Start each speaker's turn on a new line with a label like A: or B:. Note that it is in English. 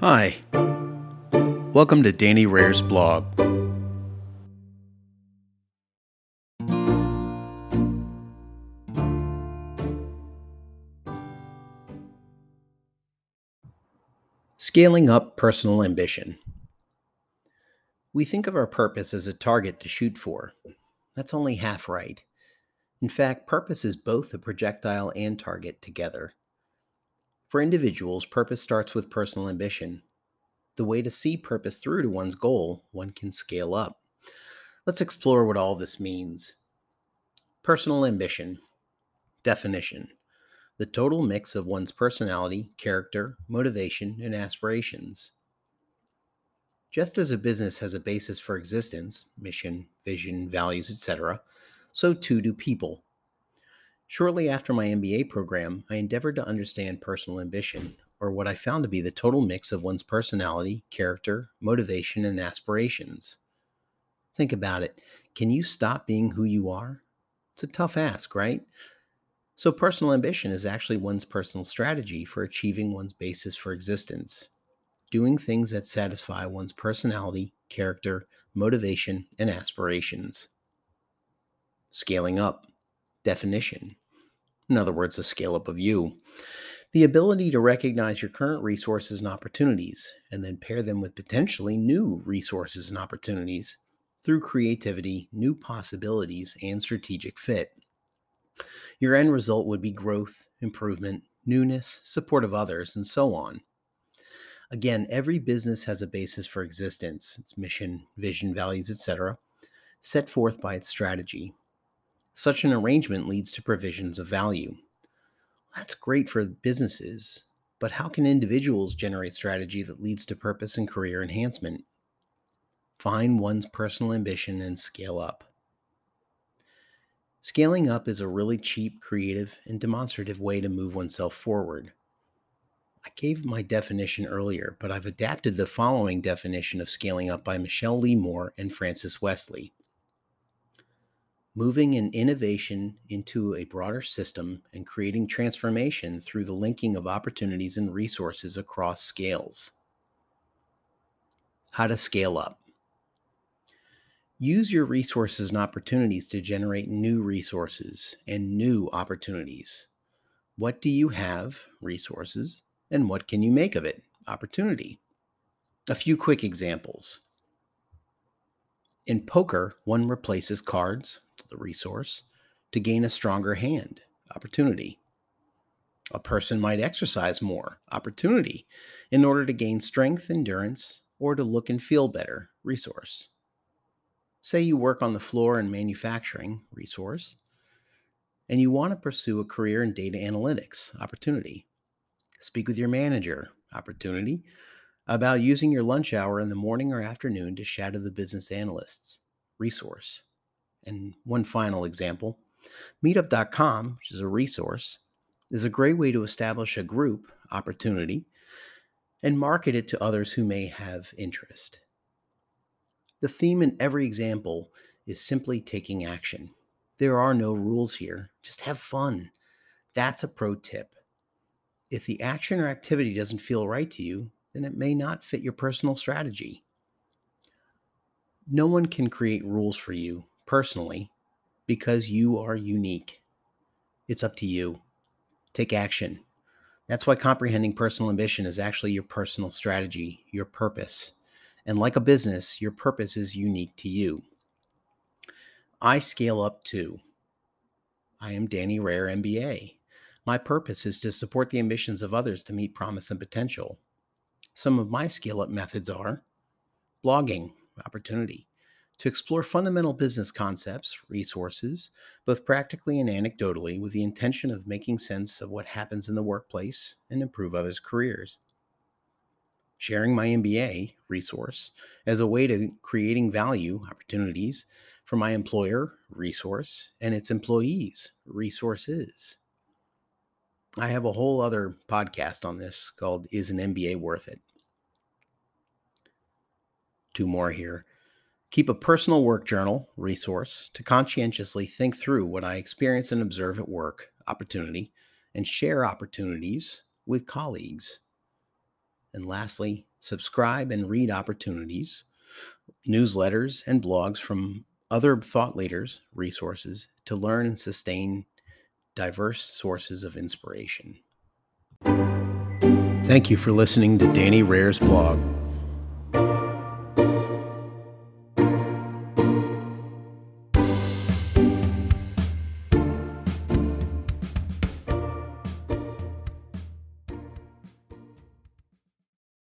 A: Hi. Welcome to Danny Rehr's blog. Scaling up personal ambition. We think of our purpose as a target to shoot for. That's only half right. In fact, purpose is both a projectile and target together. For individuals, purpose starts with personal ambition. The way to see purpose through to one's goal, one can scale up. Let's explore what all this means. Personal ambition. Definition the total mix of one's personality, character, motivation, and aspirations. Just as a business has a basis for existence, mission, vision, values, etc., so too do people. Shortly after my MBA program, I endeavored to understand personal ambition, or what I found to be the total mix of one's personality, character, motivation, and aspirations. Think about it. Can you stop being who you are? It's a tough ask, right? So, personal ambition is actually one's personal strategy for achieving one's basis for existence, doing things that satisfy one's personality, character, motivation, and aspirations. Scaling up. Definition. In other words, a scale up of you. The ability to recognize your current resources and opportunities, and then pair them with potentially new resources and opportunities through creativity, new possibilities, and strategic fit. Your end result would be growth, improvement, newness, support of others, and so on. Again, every business has a basis for existence, its mission, vision, values, etc., set forth by its strategy. Such an arrangement leads to provisions of value. That's great for businesses, but how can individuals generate strategy that leads to purpose and career enhancement? Find one's personal ambition and scale up. Scaling up is a really cheap, creative, and demonstrative way to move oneself forward. I gave my definition earlier, but I've adapted the following definition of scaling up by Michele-Lee Moore and Frances Westley moving an innovation into a broader system and creating transformation through the linking of opportunities and resources across scales. How to scale up. Use your resources and opportunities to generate new resources and new opportunities. What do you have? Resources. And what can you make of it? Opportunity. A few quick examples. In poker, one replaces cards, the resource, to gain a stronger hand, opportunity. A person might exercise more, opportunity, in order to gain strength, endurance, or to look and feel better, resource. Say you work on the floor in manufacturing, resource, and you want to pursue a career in data analytics, opportunity. Speak with your manager, opportunity, about using your lunch hour in the morning or afternoon to shadow the business analysts, resource. And one final example Meetup.com, which is a resource, is a great way to establish a group, opportunity, and market it to others who may have interest. The theme in every example is simply taking action. There are no rules here, just have fun. That's a pro tip. If the action or activity doesn't feel right to you, then it may not fit your personal strategy. No one can create rules for you personally because you are unique. It's up to you. Take action. That's why comprehending personal ambition is actually your personal strategy, your purpose. And like a business, your purpose is unique to you. I scale up too. I am Danny Rehr, MBA. My purpose is to support the ambitions of others to meet promise and potential. Some of my scale up methods are blogging, opportunity, to explore fundamental business concepts, resources, both practically and anecdotally, with the intention of making sense of what happens in the workplace and improve others' careers sharing my MBA resource as a way to creating value opportunities for my employer resource and its employees resources. I have a whole other podcast on this called Is an MBA Worth It? Two more here. Keep a personal work journal resource to conscientiously think through what I experience and observe at work, opportunity, and share opportunities with colleagues And lastly, subscribe and read opportunities, newsletters, and blogs from other thought leaders, resources to learn and sustain diverse sources of inspiration. Thank you for listening to Danny Rehr's blog